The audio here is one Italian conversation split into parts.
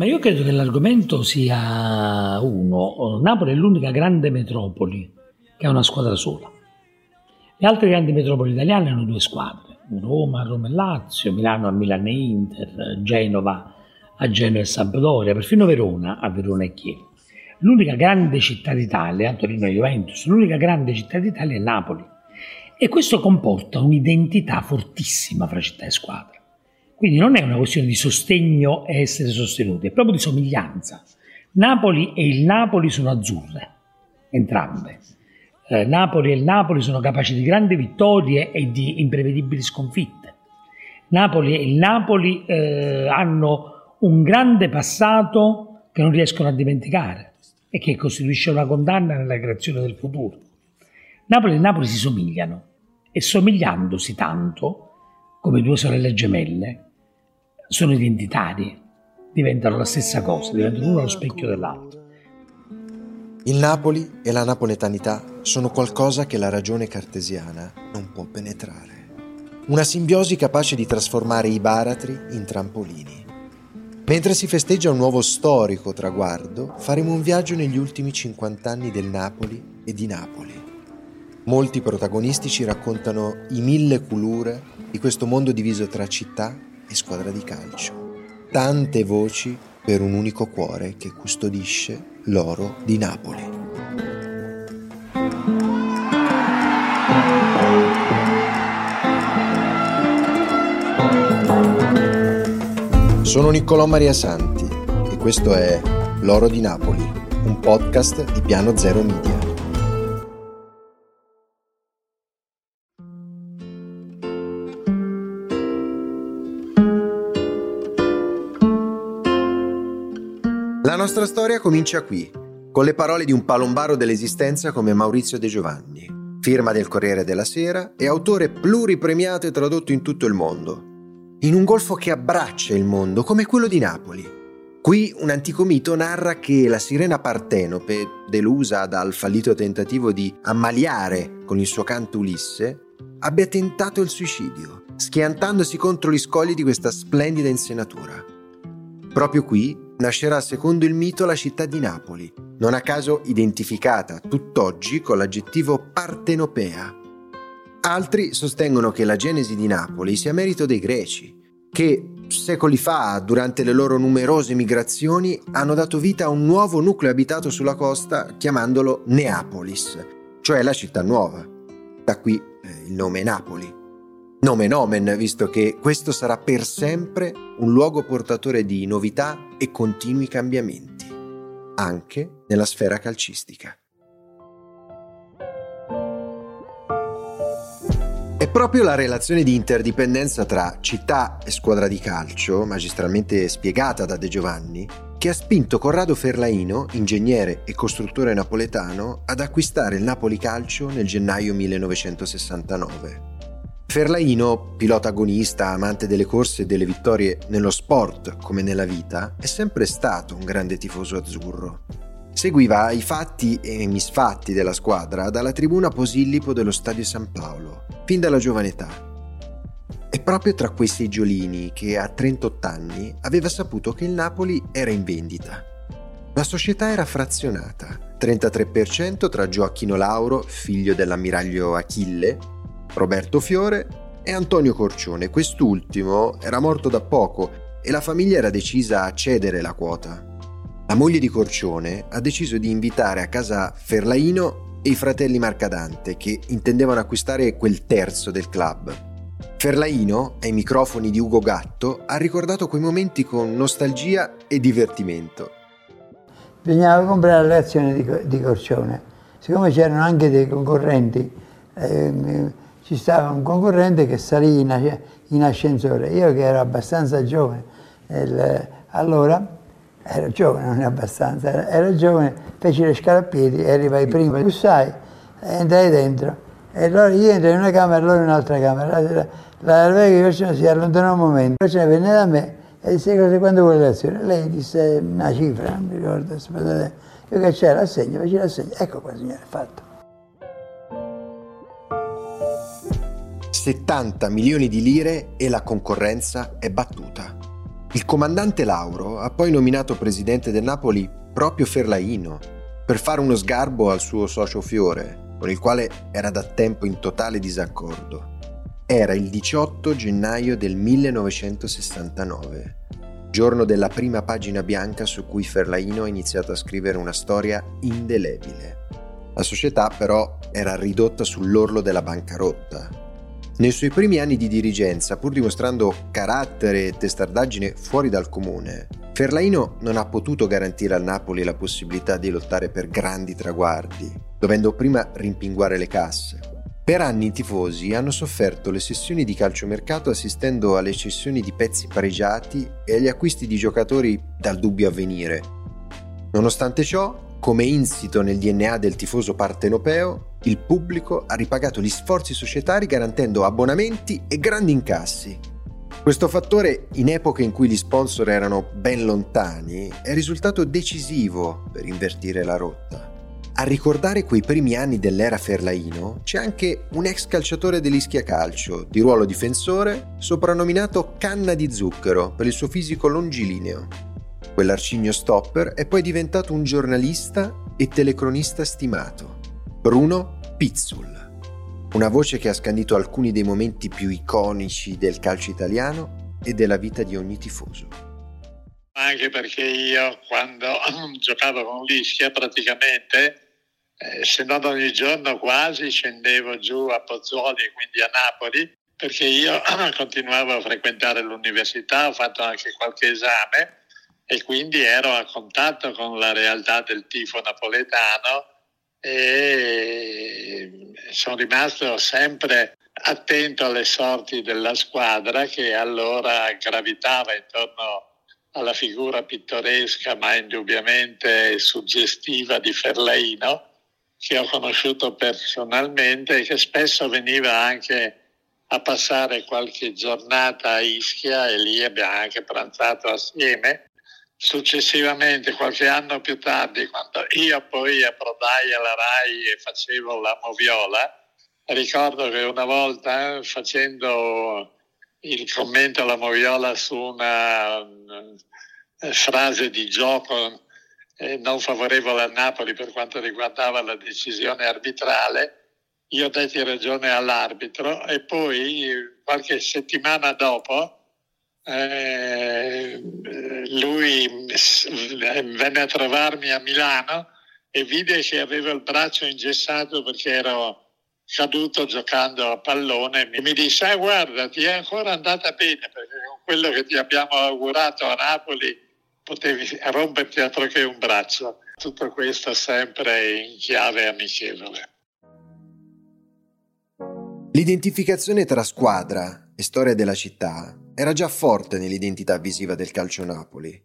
Ma io credo che l'argomento sia uno. Napoli è l'unica grande metropoli che ha una squadra sola. Le altre grandi metropoli italiane hanno due squadre, Roma, Roma e Lazio, Milano a Milano e Inter, Genova a Genova e Sampdoria, perfino Verona a Verona e Chiesa. L'unica grande città d'Italia, Torino e Juventus, l'unica grande città d'Italia è Napoli. E questo comporta un'identità fortissima fra città e squadra. Quindi non è una questione di sostegno e essere sostenuti, è proprio di somiglianza. Napoli e il Napoli sono azzurre, entrambe. Eh, Napoli e il Napoli sono capaci di grandi vittorie e di imprevedibili sconfitte. Napoli e il Napoli eh, hanno un grande passato che non riescono a dimenticare e che costituisce una condanna nella creazione del futuro. Napoli e Napoli si somigliano e somigliandosi tanto, come due sorelle gemelle, sono identitarie, diventano la stessa cosa, diventano uno lo specchio dell'altro. Il Napoli e la napoletanità sono qualcosa che la ragione cartesiana non può penetrare. Una simbiosi capace di trasformare i baratri in trampolini. Mentre si festeggia un nuovo storico traguardo, faremo un viaggio negli ultimi 50 anni del Napoli e di Napoli. Molti protagonisti ci raccontano i mille culure di questo mondo diviso tra città e squadra di calcio. Tante voci per un unico cuore che custodisce l'oro di Napoli. Sono Niccolò Maria Santi e questo è L'oro di Napoli, un podcast di Piano Zero Media. La nostra storia comincia qui, con le parole di un palombaro dell'esistenza come Maurizio De Giovanni, firma del Corriere della Sera e autore pluripremiato e tradotto in tutto il mondo in un golfo che abbraccia il mondo, come quello di Napoli. Qui un antico mito narra che la sirena Partenope, delusa dal fallito tentativo di ammaliare con il suo canto Ulisse, abbia tentato il suicidio, schiantandosi contro gli scogli di questa splendida insenatura. Proprio qui nascerà secondo il mito la città di Napoli, non a caso identificata tutt'oggi con l'aggettivo partenopea, Altri sostengono che la genesi di Napoli sia merito dei greci, che secoli fa, durante le loro numerose migrazioni, hanno dato vita a un nuovo nucleo abitato sulla costa chiamandolo Neapolis, cioè la città nuova. Da qui eh, il nome Napoli. Nome nomen, visto che questo sarà per sempre un luogo portatore di novità e continui cambiamenti, anche nella sfera calcistica. È proprio la relazione di interdipendenza tra città e squadra di calcio, magistralmente spiegata da De Giovanni, che ha spinto Corrado Ferlaino, ingegnere e costruttore napoletano, ad acquistare il Napoli Calcio nel gennaio 1969. Ferlaino, pilota agonista, amante delle corse e delle vittorie nello sport come nella vita, è sempre stato un grande tifoso azzurro. Seguiva i fatti e misfatti della squadra dalla tribuna Posillipo dello Stadio San Paolo, fin dalla giovane età. È proprio tra quei seggiolini che a 38 anni aveva saputo che il Napoli era in vendita. La società era frazionata, 33% tra Gioacchino Lauro, figlio dell'ammiraglio Achille, Roberto Fiore e Antonio Corcione. Quest'ultimo era morto da poco e la famiglia era decisa a cedere la quota. La moglie di Corcione ha deciso di invitare a casa Ferlaino e i fratelli Marcadante che intendevano acquistare quel terzo del club. Ferlaino, ai microfoni di Ugo Gatto, ha ricordato quei momenti con nostalgia e divertimento. Bisognava comprare le azioni di, di Corcione. Siccome c'erano anche dei concorrenti, eh, ci stava un concorrente che salì in, in ascensore. Io che ero abbastanza giovane, il, allora ero giovane, non è abbastanza, ero giovane, feci le scale a piedi e arrivai prima, tu sai, entrai dentro. E allora io entrai in una camera e loro in un'altra camera. La, la, la vecchia si allontanò un momento, poi venne da me e disse cosa quando vuole l'azione. Lei disse una cifra, non mi ricordo. Io che c'era, l'assegno, feci l'assegno. Ecco qua signore, fatto. 70 milioni di lire e la concorrenza è battuta. Il comandante Lauro ha poi nominato presidente del Napoli proprio Ferlaino per fare uno sgarbo al suo socio Fiore, con il quale era da tempo in totale disaccordo. Era il 18 gennaio del 1969, giorno della prima pagina bianca su cui Ferlaino ha iniziato a scrivere una storia indelebile. La società però era ridotta sull'orlo della bancarotta nei suoi primi anni di dirigenza, pur dimostrando carattere e testardaggine fuori dal comune, Ferlaino non ha potuto garantire al Napoli la possibilità di lottare per grandi traguardi, dovendo prima rimpinguare le casse. Per anni i tifosi hanno sofferto le sessioni di calciomercato assistendo alle cessioni di pezzi pareggiati e agli acquisti di giocatori dal dubbio avvenire. Nonostante ciò, come insito nel DNA del tifoso partenopeo, il pubblico ha ripagato gli sforzi societari garantendo abbonamenti e grandi incassi. Questo fattore, in epoche in cui gli sponsor erano ben lontani, è risultato decisivo per invertire la rotta. A ricordare quei primi anni dell'era Ferlaino c'è anche un ex calciatore dell'Ischia Calcio, di ruolo difensore, soprannominato Canna di Zucchero per il suo fisico longilineo. Quell'arcigno stopper è poi diventato un giornalista e telecronista stimato, Bruno Pizzul. Una voce che ha scandito alcuni dei momenti più iconici del calcio italiano e della vita di ogni tifoso. Anche perché io quando giocavo con l'Ischia praticamente, eh, se non ogni giorno quasi, scendevo giù a Pozzuoli quindi a Napoli, perché io continuavo a frequentare l'università, ho fatto anche qualche esame e quindi ero a contatto con la realtà del tifo napoletano e sono rimasto sempre attento alle sorti della squadra che allora gravitava intorno alla figura pittoresca ma indubbiamente suggestiva di Ferlaino che ho conosciuto personalmente e che spesso veniva anche a passare qualche giornata a Ischia e lì abbiamo anche pranzato assieme Successivamente, qualche anno più tardi, quando io poi approdai alla RAI e facevo la moviola, ricordo che una volta facendo il commento alla moviola su una eh, frase di gioco eh, non favorevole a Napoli per quanto riguardava la decisione arbitrale, io detti ragione all'arbitro e poi qualche settimana dopo eh, lui venne a trovarmi a Milano e vide che avevo il braccio ingessato perché ero caduto giocando a pallone. E mi disse ah, guarda ti è ancora andata bene perché con quello che ti abbiamo augurato a Napoli potevi romperti altro che un braccio. Tutto questo sempre in chiave amichevole. L'identificazione tra squadra e storia della città era già forte nell'identità visiva del calcio Napoli.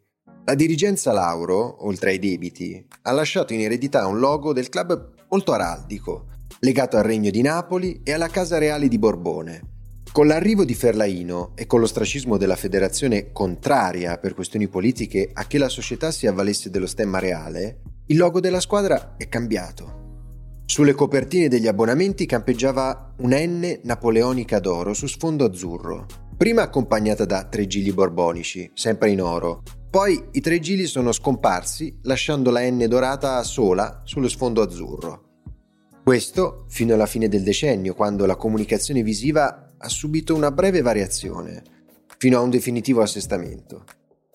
La dirigenza Lauro, oltre ai debiti, ha lasciato in eredità un logo del club molto araldico, legato al Regno di Napoli e alla Casa Reale di Borbone. Con l'arrivo di Ferlaino e con l'ostracismo della federazione contraria per questioni politiche a che la società si avvalesse dello stemma reale, il logo della squadra è cambiato. Sulle copertine degli abbonamenti campeggiava una N napoleonica d'oro su sfondo azzurro, prima accompagnata da tre gili borbonici, sempre in oro. Poi i tre gili sono scomparsi, lasciando la N dorata sola sullo sfondo azzurro. Questo fino alla fine del decennio, quando la comunicazione visiva ha subito una breve variazione, fino a un definitivo assestamento.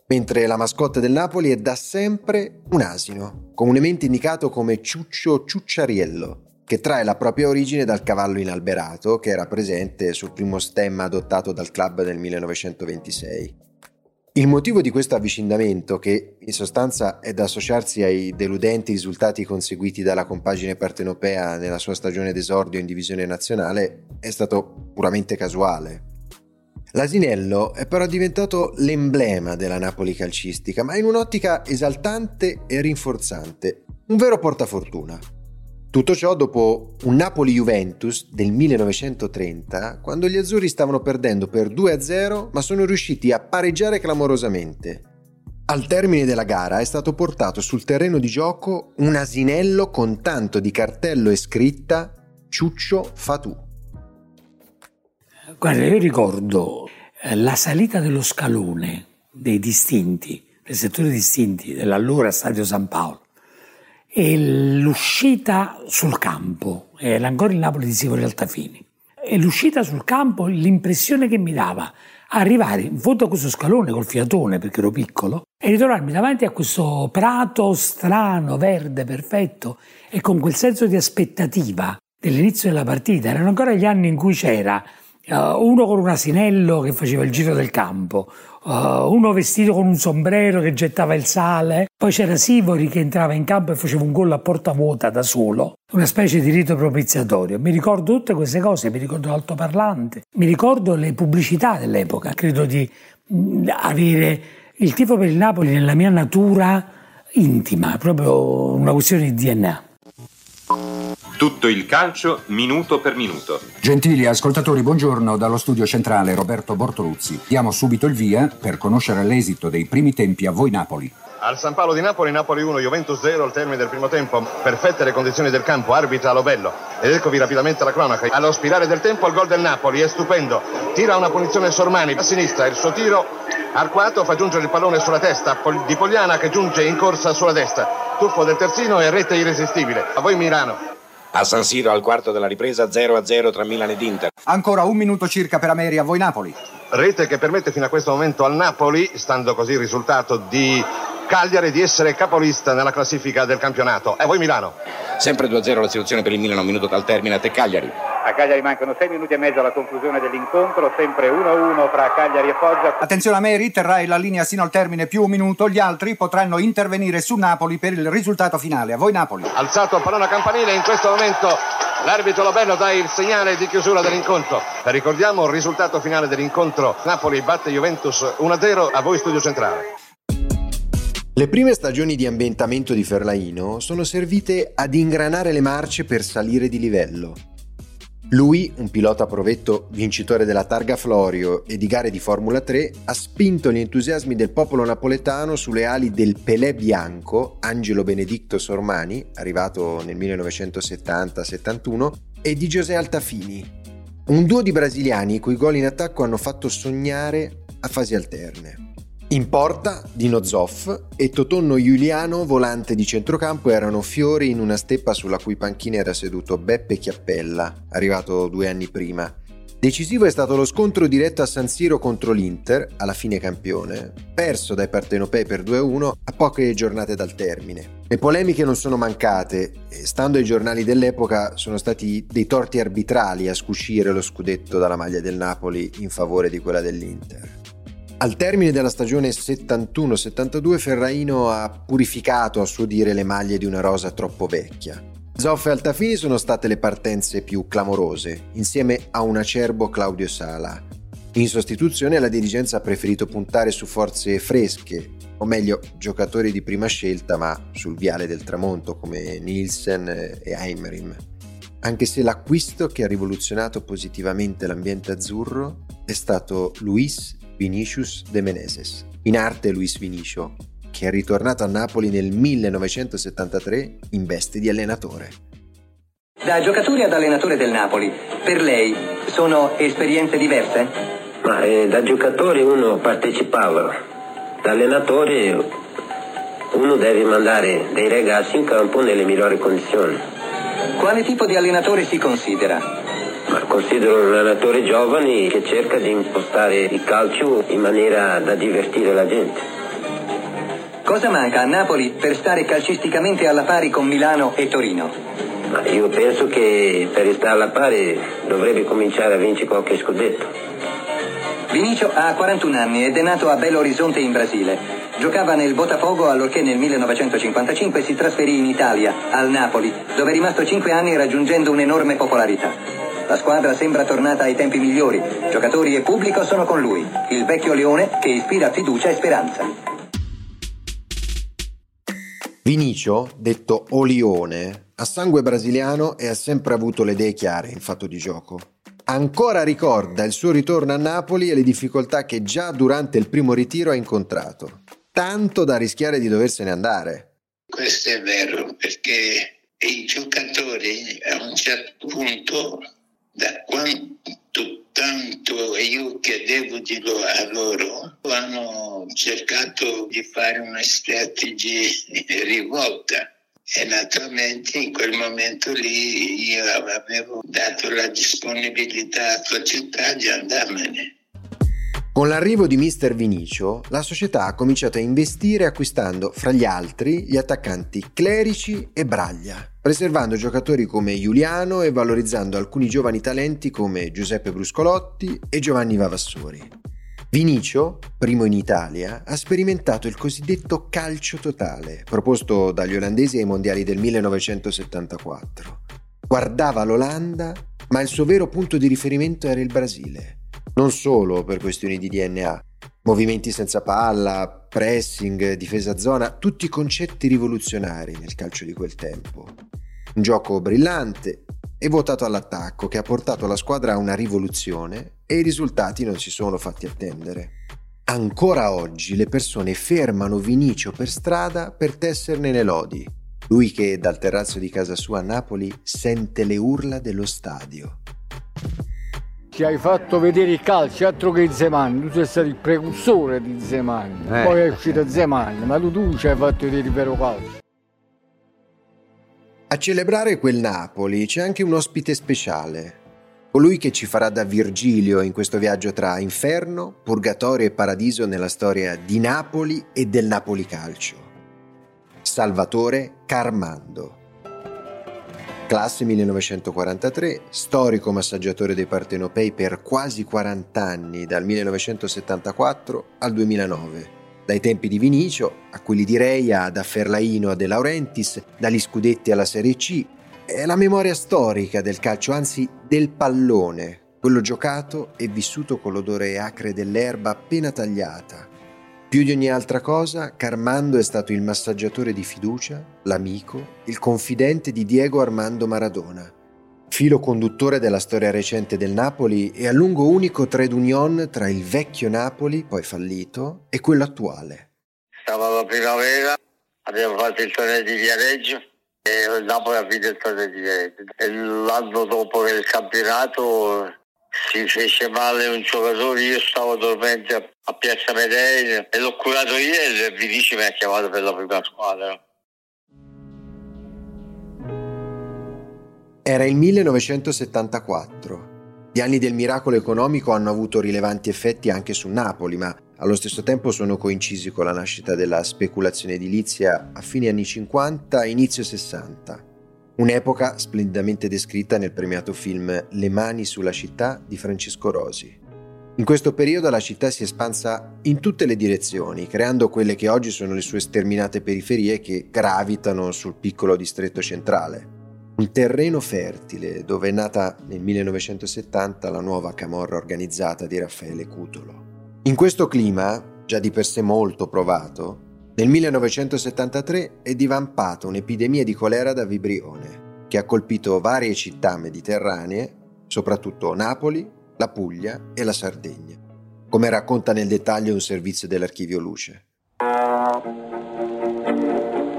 Mentre la mascotte del Napoli è da sempre un asino, comunemente indicato come Ciuccio Ciucciariello, che trae la propria origine dal cavallo inalberato che era presente sul primo stemma adottato dal club nel 1926. Il motivo di questo avvicendamento, che in sostanza è da associarsi ai deludenti risultati conseguiti dalla compagine partenopea nella sua stagione d'esordio in divisione nazionale, è stato puramente casuale. L'asinello è però diventato l'emblema della Napoli calcistica, ma in un'ottica esaltante e rinforzante, un vero portafortuna. Tutto ciò dopo un Napoli-Juventus del 1930, quando gli azzurri stavano perdendo per 2-0, ma sono riusciti a pareggiare clamorosamente. Al termine della gara è stato portato sul terreno di gioco un asinello con tanto di cartello e scritta Ciuccio Fatù. Guarda, io ricordo eh, la salita dello scalone dei distinti, dei settori distinti dell'allora Stadio San Paolo e l'uscita sul campo, era ancora il Napoli di Sivori Altafini, e l'uscita sul campo, l'impressione che mi dava arrivare in fondo a questo scalone col fiatone perché ero piccolo e ritrovarmi davanti a questo prato strano, verde, perfetto e con quel senso di aspettativa dell'inizio della partita. Erano ancora gli anni in cui c'era uno con un asinello che faceva il giro del campo, uh, uno vestito con un sombrero che gettava il sale, poi c'era Sivori che entrava in campo e faceva un gol a porta vuota da solo, una specie di rito propiziatorio. Mi ricordo tutte queste cose, mi ricordo l'altoparlante, mi ricordo le pubblicità dell'epoca, credo di mh, avere il tifo per il Napoli nella mia natura intima, proprio una questione di DNA. Tutto il calcio minuto per minuto. Gentili ascoltatori, buongiorno dallo studio centrale Roberto Bortoluzzi. Diamo subito il via per conoscere l'esito dei primi tempi a voi Napoli. Al San Paolo di Napoli, Napoli 1, Juventus 0 al termine del primo tempo. Perfette le condizioni del campo, arbitra Lobello. Ed eccovi rapidamente la cronaca. Allo spirare del tempo al gol del Napoli, è stupendo. Tira una punizione Sormani a sinistra, il suo tiro arcuato fa giungere il pallone sulla testa di Pogliana che giunge in corsa sulla destra. Tuffo del terzino e rete irresistibile. A voi Milano. A San Siro al quarto della ripresa 0-0 tra Milan ed Inter. Ancora un minuto circa per Ameri a voi Napoli. Rete che permette fino a questo momento al Napoli, stando così il risultato di Cagliari, di essere capolista nella classifica del campionato. E voi Milano. Sempre 2-0 la situazione per il Milan, un minuto dal termine a te Cagliari. A Cagliari mancano 6 minuti e mezzo alla conclusione dell'incontro, sempre 1-1 tra Cagliari e Foggia. Attenzione Ameri, terrai la linea sino al termine più un minuto, gli altri potranno intervenire su Napoli per il risultato finale. A voi Napoli. Alzato a pallone campanile, in questo momento l'arbitro Lobello dà il segnale di chiusura dell'incontro. Ricordiamo il risultato finale dell'incontro. Napoli batte Juventus 1-0, a voi studio centrale. Le prime stagioni di ambientamento di Ferlaino sono servite ad ingranare le marce per salire di livello. Lui, un pilota provetto vincitore della Targa Florio e di gare di Formula 3, ha spinto gli entusiasmi del popolo napoletano sulle ali del Pelé bianco, Angelo Benedicto Sormani, arrivato nel 1970-71, e di José Altafini, un duo di brasiliani i cui gol in attacco hanno fatto sognare a fasi alterne. In porta, Dino Zoff e Totonno Giuliano, volante di centrocampo, erano fiori in una steppa sulla cui panchina era seduto Beppe Chiappella, arrivato due anni prima. Decisivo è stato lo scontro diretto a San Siro contro l'Inter, alla fine campione, perso dai partenopei per 2-1 a poche giornate dal termine. Le polemiche non sono mancate e, stando ai giornali dell'epoca, sono stati dei torti arbitrali a scuscire lo scudetto dalla maglia del Napoli in favore di quella dell'Inter. Al termine della stagione 71-72 Ferraino ha purificato a suo dire le maglie di una rosa troppo vecchia. Zoff e Altafini sono state le partenze più clamorose, insieme a un acerbo Claudio Sala. In sostituzione la dirigenza ha preferito puntare su forze fresche, o meglio giocatori di prima scelta ma sul viale del tramonto come Nielsen e Heimrim. Anche se l'acquisto che ha rivoluzionato positivamente l'ambiente azzurro è stato Luis Vinicius de Meneses, in arte Luis Vinicio, che è ritornato a Napoli nel 1973 in veste di allenatore. Da giocatore ad allenatore del Napoli, per lei sono esperienze diverse? Ma eh, da giocatore uno partecipava, da allenatore uno deve mandare dei ragazzi in campo nelle migliori condizioni. Quale tipo di allenatore si considera? Considero un allenatore giovane che cerca di impostare il calcio in maniera da divertire la gente. Cosa manca a Napoli per stare calcisticamente alla pari con Milano e Torino? Ma io penso che per stare alla pari dovrebbe cominciare a vincere qualche scudetto. Vinicio ha 41 anni ed è nato a Belo Horizonte in Brasile. Giocava nel Botafogo allorché nel 1955 si trasferì in Italia, al Napoli, dove è rimasto 5 anni raggiungendo un'enorme popolarità. La squadra sembra tornata ai tempi migliori. Giocatori e pubblico sono con lui. Il vecchio leone che ispira fiducia e speranza. Vinicio, detto Olione, ha sangue brasiliano e ha sempre avuto le idee chiare in fatto di gioco. Ancora ricorda il suo ritorno a Napoli e le difficoltà che già durante il primo ritiro ha incontrato, tanto da rischiare di doversene andare. Questo è vero, perché i giocatori a un certo punto da quando, tanto io chiedevo di loro, a loro, hanno cercato di fare una strategia rivolta e naturalmente in quel momento lì io avevo dato la disponibilità alla società di andarmene. Con l'arrivo di Mister Vinicio, la società ha cominciato a investire acquistando, fra gli altri, gli attaccanti Clerici e Braglia, preservando giocatori come Giuliano e valorizzando alcuni giovani talenti come Giuseppe Bruscolotti e Giovanni Vavassori. Vinicio, primo in Italia, ha sperimentato il cosiddetto calcio totale, proposto dagli olandesi ai mondiali del 1974. Guardava l'Olanda, ma il suo vero punto di riferimento era il Brasile non solo per questioni di DNA, movimenti senza palla, pressing, difesa zona, tutti concetti rivoluzionari nel calcio di quel tempo. Un gioco brillante e votato all'attacco che ha portato la squadra a una rivoluzione e i risultati non si sono fatti attendere. Ancora oggi le persone fermano Vinicio per strada per tesserne le lodi. Lui che dal terrazzo di casa sua a Napoli sente le urla dello stadio ci hai fatto vedere il calcio, altro che Zemani, tu sei stato il precursore di Zemani, eh. poi è uscito Zemani, ma tu, tu ci hai fatto vedere il vero calcio. A celebrare quel Napoli c'è anche un ospite speciale, colui che ci farà da Virgilio in questo viaggio tra inferno, purgatorio e paradiso nella storia di Napoli e del Napoli calcio. Salvatore Carmando classe 1943, storico massaggiatore dei partenopei per quasi 40 anni, dal 1974 al 2009. Dai tempi di Vinicio, a quelli di Reia, da Ferlaino a De Laurentiis, dagli scudetti alla Serie C, è la memoria storica del calcio, anzi del pallone, quello giocato e vissuto con l'odore acre dell'erba appena tagliata, più di ogni altra cosa, Carmando è stato il massaggiatore di fiducia, l'amico, il confidente di Diego Armando Maradona, filo conduttore della storia recente del Napoli e a lungo unico trade union tra il vecchio Napoli, poi fallito, e quello attuale. Stava la primavera, abbiamo fatto il torneo di Viareggio e il Napoli ha vinto il torneo di Viareggio. E l'anno dopo il campionato si fece male un giocatore, io stavo dormendo a Piazza Medei e l'ho curato ieri e Vinici mi ha chiamato per la prima squadra. Era il 1974. Gli anni del miracolo economico hanno avuto rilevanti effetti anche su Napoli, ma allo stesso tempo sono coincisi con la nascita della speculazione edilizia a fine anni 50 e inizio 60 Un'epoca splendidamente descritta nel premiato film Le mani sulla città di Francesco Rosi. In questo periodo la città si è espansa in tutte le direzioni, creando quelle che oggi sono le sue sterminate periferie che gravitano sul piccolo distretto centrale. Un terreno fertile dove è nata nel 1970 la nuova camorra organizzata di Raffaele Cutolo. In questo clima, già di per sé molto provato, nel 1973 è divampata un'epidemia di colera da vibrione che ha colpito varie città mediterranee, soprattutto Napoli, la Puglia e la Sardegna, come racconta nel dettaglio un servizio dell'Archivio Luce.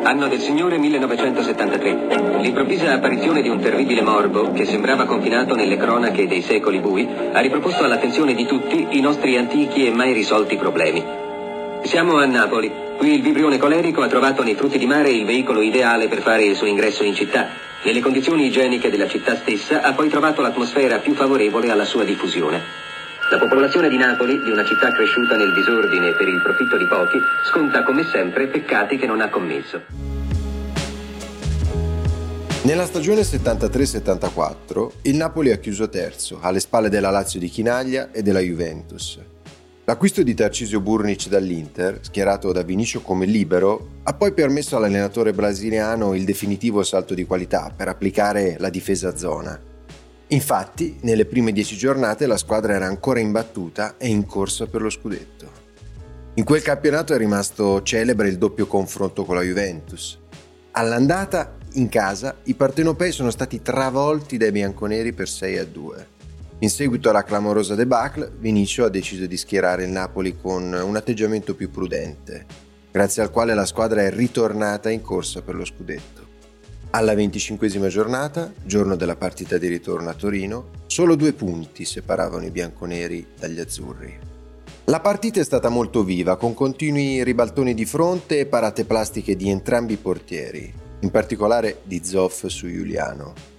Anno del Signore 1973. L'improvvisa apparizione di un terribile morbo che sembrava confinato nelle cronache dei secoli bui ha riproposto all'attenzione di tutti i nostri antichi e mai risolti problemi. Siamo a Napoli. Qui il vibrione colerico ha trovato nei frutti di mare il veicolo ideale per fare il suo ingresso in città. Nelle condizioni igieniche della città stessa ha poi trovato l'atmosfera più favorevole alla sua diffusione. La popolazione di Napoli, di una città cresciuta nel disordine per il profitto di pochi, sconta come sempre peccati che non ha commesso. Nella stagione 73-74 il Napoli ha chiuso terzo, alle spalle della Lazio di Chinaglia e della Juventus. L'acquisto di Tarcisio Burnic dall'Inter, schierato da Vinicio come libero, ha poi permesso all'allenatore brasiliano il definitivo salto di qualità per applicare la difesa a zona. Infatti, nelle prime dieci giornate la squadra era ancora imbattuta e in corsa per lo scudetto. In quel campionato è rimasto celebre il doppio confronto con la Juventus. All'andata, in casa, i partenopei sono stati travolti dai bianconeri per 6 a 2. In seguito alla clamorosa debacle, Vinicio ha deciso di schierare il Napoli con un atteggiamento più prudente, grazie al quale la squadra è ritornata in corsa per lo scudetto. Alla venticinquesima giornata, giorno della partita di ritorno a Torino, solo due punti separavano i bianconeri dagli azzurri. La partita è stata molto viva, con continui ribaltoni di fronte e parate plastiche di entrambi i portieri, in particolare di Zoff su Giuliano.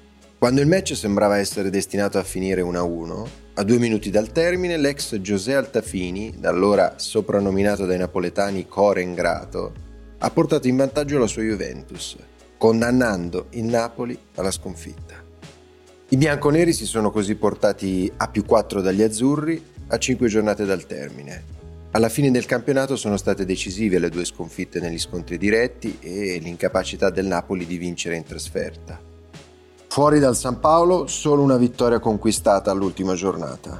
Quando il match sembrava essere destinato a finire 1-1, a due minuti dal termine l'ex José Altafini, da allora soprannominato dai napoletani Core Ingrato, ha portato in vantaggio la sua Juventus, condannando il Napoli alla sconfitta. I bianconeri si sono così portati a più 4 dagli azzurri a 5 giornate dal termine. Alla fine del campionato sono state decisive le due sconfitte negli scontri diretti e l'incapacità del Napoli di vincere in trasferta. Fuori dal San Paolo solo una vittoria conquistata all'ultima giornata.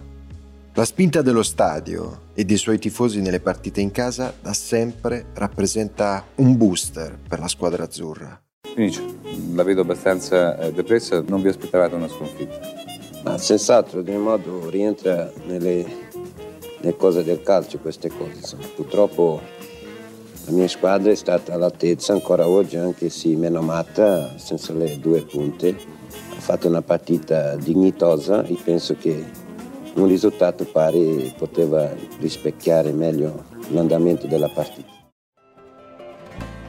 La spinta dello stadio e dei suoi tifosi nelle partite in casa da sempre rappresenta un booster per la squadra azzurra. Finisce, la vedo abbastanza eh, depressa, non vi aspettavate una sconfitta? Ma senz'altro, di modo rientra nelle, nelle, cose del calcio queste cose. Insomma. Purtroppo la mia squadra è stata all'altezza ancora oggi, anche se meno matta, senza le due punte. Fatto una partita dignitosa e penso che un risultato pari poteva rispecchiare meglio l'andamento della partita.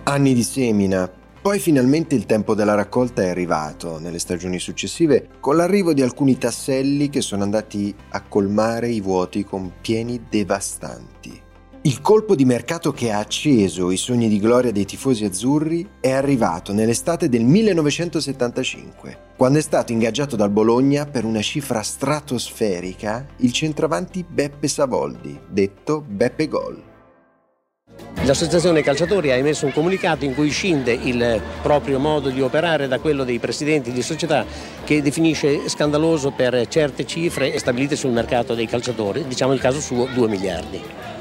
Anni di semina, poi finalmente il tempo della raccolta è arrivato nelle stagioni successive con l'arrivo di alcuni tasselli che sono andati a colmare i vuoti con pieni devastanti. Il colpo di mercato che ha acceso i sogni di gloria dei tifosi azzurri è arrivato nell'estate del 1975, quando è stato ingaggiato dal Bologna per una cifra stratosferica il centravanti Beppe Savoldi, detto Beppe Gol. L'associazione calciatori ha emesso un comunicato in cui scinde il proprio modo di operare da quello dei presidenti di società che definisce scandaloso per certe cifre stabilite sul mercato dei calciatori, diciamo il caso suo 2 miliardi.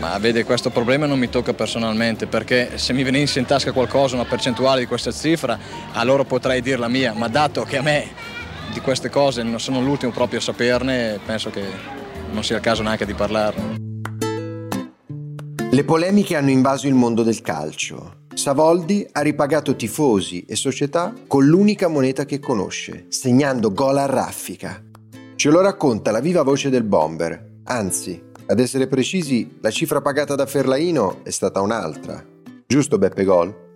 Ma vede, questo problema non mi tocca personalmente perché se mi venisse in tasca qualcosa, una percentuale di questa cifra, allora potrei dir la mia, ma dato che a me di queste cose non sono l'ultimo proprio a saperne, penso che non sia il caso neanche di parlarne. Le polemiche hanno invaso il mondo del calcio. Savoldi ha ripagato tifosi e società con l'unica moneta che conosce, segnando gol a raffica. Ce lo racconta la viva voce del bomber, anzi ad essere precisi, la cifra pagata da Ferlaino è stata un'altra. Giusto Beppe Gol?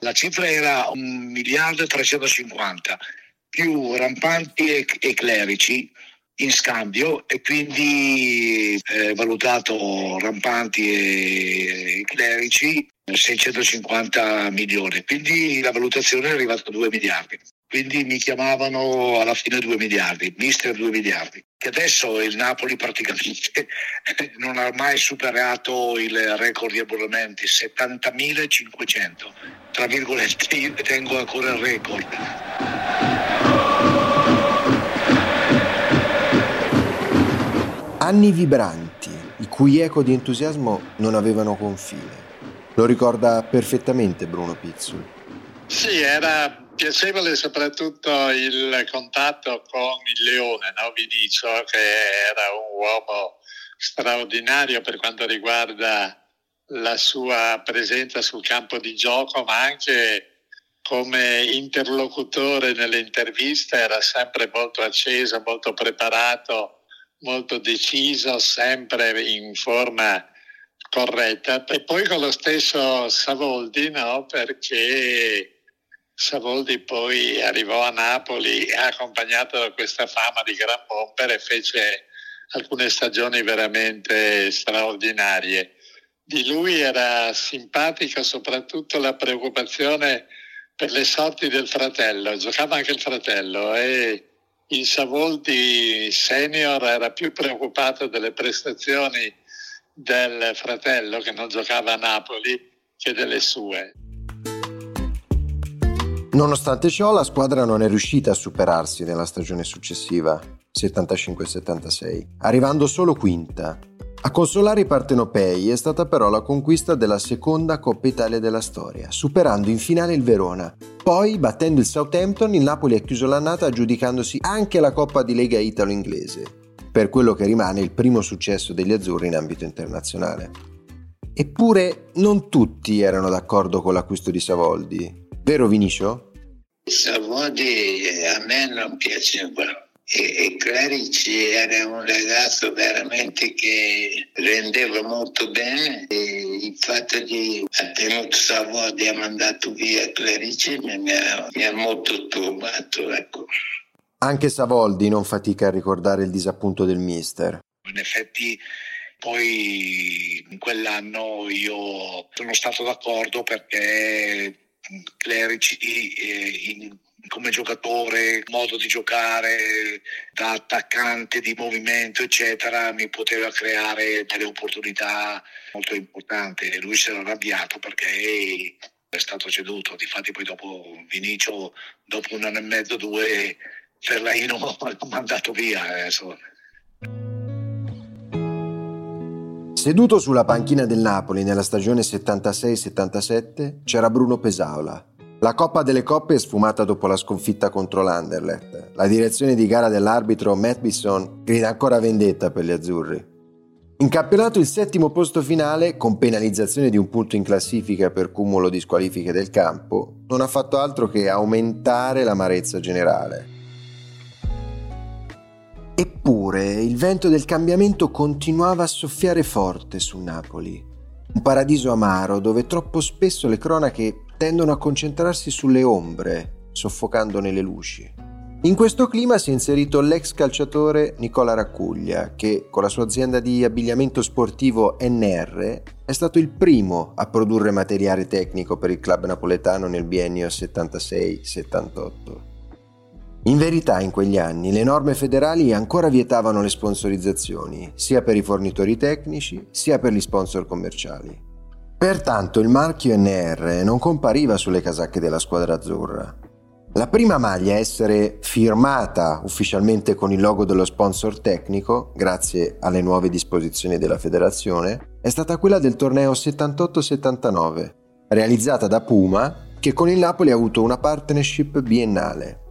La cifra era 1 miliardo e 350 più rampanti e, e clerici in scambio e quindi eh, valutato rampanti e, e clerici 650 milioni. Quindi la valutazione è arrivata a 2 miliardi quindi mi chiamavano alla fine 2 miliardi, mister 2 miliardi, che adesso il Napoli praticamente non ha mai superato il record di abbonamenti, 70.500, tra virgolette io tengo ancora il record. Anni vibranti, il cui eco di entusiasmo non avevano confine. Lo ricorda perfettamente Bruno Pizzul. Sì, era piacevole soprattutto il contatto con il leone, no? Vinicio, che era un uomo straordinario per quanto riguarda la sua presenza sul campo di gioco, ma anche come interlocutore nelle interviste era sempre molto acceso, molto preparato, molto deciso, sempre in forma corretta. E poi con lo stesso Savoldi, no? Perché Savoldi poi arrivò a Napoli accompagnato da questa fama di gran bomber e fece alcune stagioni veramente straordinarie. Di lui era simpatica soprattutto la preoccupazione per le sorti del fratello, giocava anche il fratello e il Savoldi senior era più preoccupato delle prestazioni del fratello che non giocava a Napoli che delle sue. Nonostante ciò, la squadra non è riuscita a superarsi nella stagione successiva, 75-76, arrivando solo quinta. A consolare i partenopei è stata però la conquista della seconda Coppa Italia della storia, superando in finale il Verona. Poi, battendo il Southampton, il Napoli ha chiuso l'annata aggiudicandosi anche la Coppa di Lega Italo-Inglese, per quello che rimane il primo successo degli azzurri in ambito internazionale. Eppure non tutti erano d'accordo con l'acquisto di Savoldi, Vero Vinicio? Savodi a me non piaceva e, Clarici era un ragazzo veramente che rendeva molto bene e il fatto di aver tenuto Savodi e mandato via Clarici mi ha, mi ha molto turbato. Ecco. Anche Savoldi non fatica a ricordare il disappunto del mister. In effetti poi in quell'anno io sono stato d'accordo perché Clerici eh, in, come giocatore, modo di giocare, da attaccante di movimento, eccetera, mi poteva creare delle opportunità molto importanti. E lui si era arrabbiato perché è stato ceduto. Difatti poi dopo Vinicio, dopo un anno e mezzo, due, Ferlaino l'ha mandato via. Adesso. Seduto sulla panchina del Napoli nella stagione 76-77 c'era Bruno Pesaola. La Coppa delle Coppe è sfumata dopo la sconfitta contro l'Anderlecht. La direzione di gara dell'arbitro Matt Bisson grida ancora vendetta per gli azzurri. In campionato il settimo posto finale, con penalizzazione di un punto in classifica per cumulo di squalifiche del campo, non ha fatto altro che aumentare l'amarezza generale. Eppure il vento del cambiamento continuava a soffiare forte su Napoli. Un paradiso amaro dove troppo spesso le cronache tendono a concentrarsi sulle ombre, soffocandone le luci. In questo clima si è inserito l'ex calciatore Nicola Raccuglia, che con la sua azienda di abbigliamento sportivo NR è stato il primo a produrre materiale tecnico per il club napoletano nel biennio 76-78. In verità in quegli anni le norme federali ancora vietavano le sponsorizzazioni, sia per i fornitori tecnici sia per gli sponsor commerciali. Pertanto il marchio NR non compariva sulle casacche della squadra azzurra. La prima maglia a essere firmata ufficialmente con il logo dello sponsor tecnico, grazie alle nuove disposizioni della federazione, è stata quella del torneo 78-79, realizzata da Puma, che con il Napoli ha avuto una partnership biennale.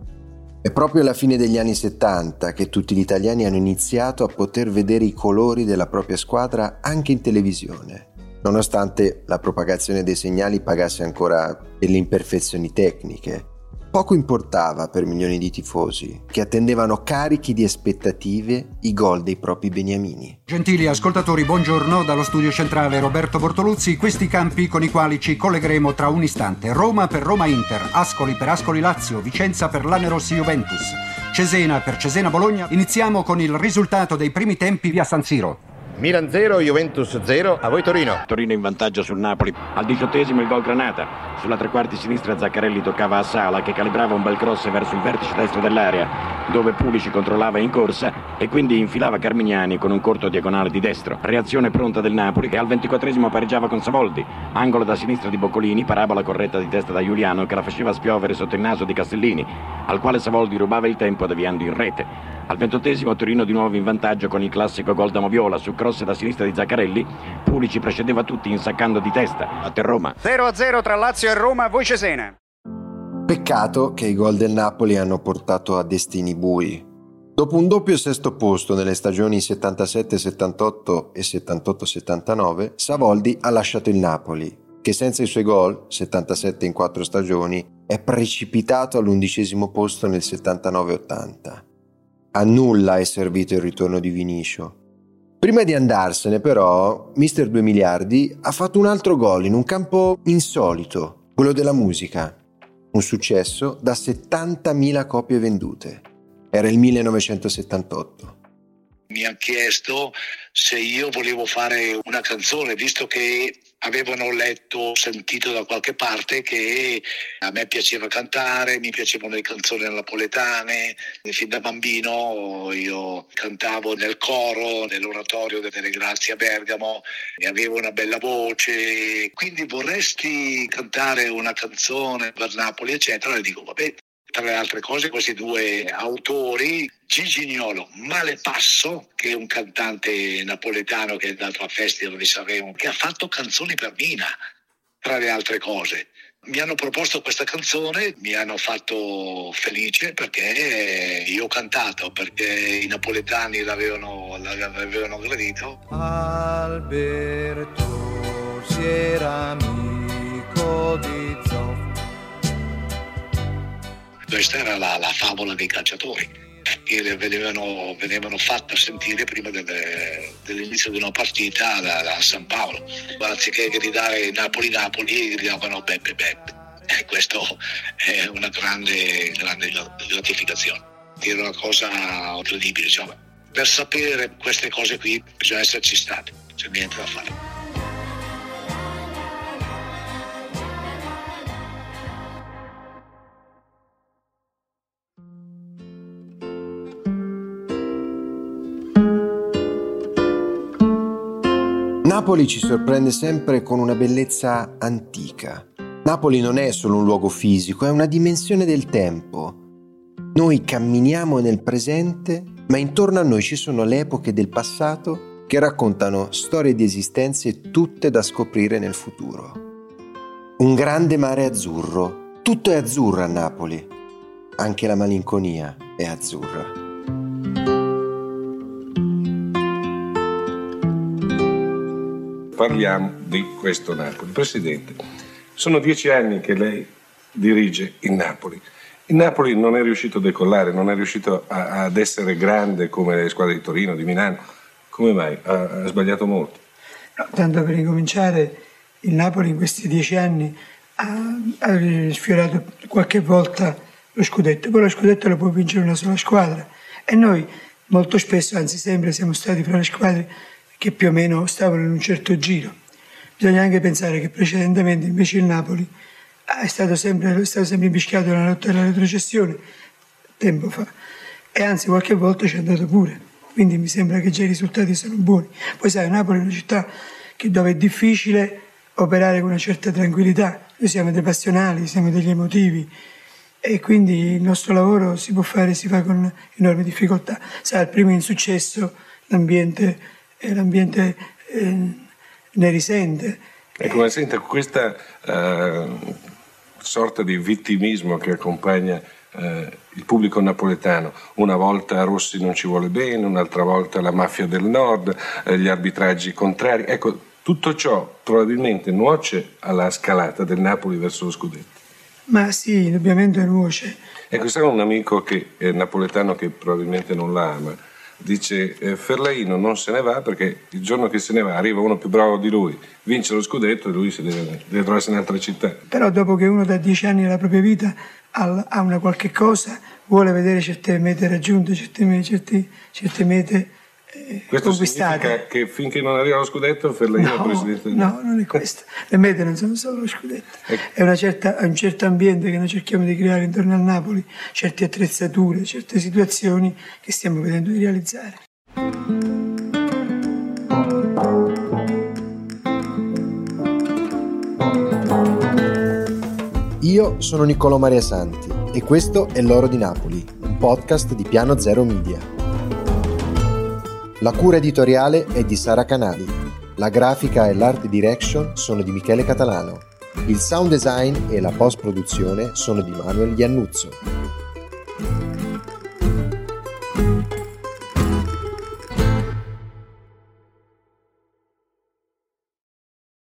È proprio alla fine degli anni 70 che tutti gli italiani hanno iniziato a poter vedere i colori della propria squadra anche in televisione, nonostante la propagazione dei segnali pagasse ancora delle imperfezioni tecniche. Poco importava per milioni di tifosi che attendevano carichi di aspettative i gol dei propri beniamini. Gentili ascoltatori, buongiorno dallo studio centrale Roberto Bortoluzzi. Questi campi con i quali ci collegheremo tra un istante. Roma per Roma Inter, Ascoli per Ascoli Lazio, Vicenza per Lanerossi Juventus, Cesena per Cesena Bologna. Iniziamo con il risultato dei primi tempi via San Siro. Milan 0, Juventus 0, a voi Torino. Torino in vantaggio sul Napoli. Al diciottesimo il gol Granata. Sulla tre quarti sinistra Zaccarelli toccava a Sala che calibrava un bel cross verso il vertice destro dell'area, dove Pulici controllava in corsa e quindi infilava Carmignani con un corto diagonale di destro. Reazione pronta del Napoli che al ventiquattresimo pareggiava con Savoldi. Angolo da sinistra di Boccolini, parabola corretta di testa da Giuliano che la faceva spiovere sotto il naso di Castellini, al quale Savoldi rubava il tempo deviando in rete. Al ventottesimo Torino di nuovo in vantaggio con il classico gol da Moviola su cross da sinistra di Zaccarelli. Pulici precedeva tutti insaccando di testa. A te Roma. 0-0 tra Lazio e Roma, voi Cesena. Peccato che i gol del Napoli hanno portato a destini bui. Dopo un doppio sesto posto nelle stagioni 77-78 e 78-79, Savoldi ha lasciato il Napoli, che senza i suoi gol, 77 in quattro stagioni, è precipitato all'undicesimo posto nel 79-80. A nulla è servito il ritorno di Vinicio. Prima di andarsene, però, Mister 2 miliardi ha fatto un altro gol in un campo insolito, quello della musica. Un successo da 70.000 copie vendute. Era il 1978 mi hanno chiesto se io volevo fare una canzone, visto che avevano letto, sentito da qualche parte che a me piaceva cantare, mi piacevano le canzoni napoletane, fin da bambino io cantavo nel coro, nell'oratorio delle Grazie a Bergamo e avevo una bella voce, quindi vorresti cantare una canzone per Napoli, eccetera, e dico vabbè, tra le altre cose questi due autori, Gigi Gnolo Malepasso, che è un cantante napoletano che è andato a Festival di Sanremo, che ha fatto canzoni per Mina, tra le altre cose. Mi hanno proposto questa canzone, mi hanno fatto felice perché io ho cantato, perché i napoletani l'avevano, l'avevano gradito. Alberto si era amico di Questa era la, la favola dei calciatori che venivano, venivano fatte sentire prima delle, dell'inizio di una partita da, da, San Paolo. Anziché gridare Napoli-Napoli, gridavano Beppe Beppe. E questo è una grande, grande gratificazione. Era una cosa incredibile. Cioè, per sapere queste cose qui bisogna esserci stati, c'è niente da fare. Napoli ci sorprende sempre con una bellezza antica. Napoli non è solo un luogo fisico, è una dimensione del tempo. Noi camminiamo nel presente, ma intorno a noi ci sono le epoche del passato che raccontano storie di esistenze tutte da scoprire nel futuro. Un grande mare azzurro, tutto è azzurro a Napoli, anche la malinconia è azzurra. Parliamo di questo Napoli. Presidente, sono dieci anni che lei dirige il Napoli. Il Napoli non è riuscito a decollare, non è riuscito a, ad essere grande come le squadre di Torino, di Milano. Come mai? Ha, ha sbagliato molto. No, tanto per incominciare, il Napoli in questi dieci anni ha, ha sfiorato qualche volta lo scudetto, poi lo scudetto lo può vincere una sola squadra e noi molto spesso, anzi sempre, siamo stati fra le squadre che più o meno stavano in un certo giro. Bisogna anche pensare che precedentemente invece il Napoli è stato sempre, è stato sempre imbischiato nella lotta alla retrocessione tempo fa e anzi qualche volta ci è andato pure. Quindi mi sembra che già i risultati sono buoni. Poi sai, Napoli è una città dove è difficile operare con una certa tranquillità. Noi siamo dei passionali, siamo degli emotivi e quindi il nostro lavoro si può fare, si fa con enormi difficoltà. Sai, al primo insuccesso l'ambiente e l'ambiente eh, ne risente. Ecco, ma senta, questa eh, sorta di vittimismo che accompagna eh, il pubblico napoletano, una volta Rossi non ci vuole bene, un'altra volta la mafia del nord, eh, gli arbitraggi contrari, ecco, tutto ciò probabilmente nuoce alla scalata del Napoli verso lo scudetto. Ma sì, indubbiamente nuoce. Ecco, sai un amico che è napoletano che probabilmente non la ama, dice eh, Ferlaino non se ne va perché il giorno che se ne va arriva uno più bravo di lui, vince lo scudetto e lui si deve, deve trovarsi in un'altra città. Però dopo che uno da dieci anni della propria vita ha una qualche cosa, vuole vedere certe mete raggiunte, certe, certe, certe mete questo significa che finché non arriva lo scudetto Ferlaino no, è presidente No, non è questo. Le mete non sono solo lo scudetto. Ecco. È certa, un certo ambiente che noi cerchiamo di creare intorno al Napoli, certe attrezzature, certe situazioni che stiamo vedendo di realizzare. Io sono Niccolò Maria Santi e questo è L'Oro di Napoli, un podcast di Piano Zero Media. La cura editoriale è di Sara Canali. La grafica e l'art direction sono di Michele Catalano. Il sound design e la post produzione sono di Manuel Iannuzzo.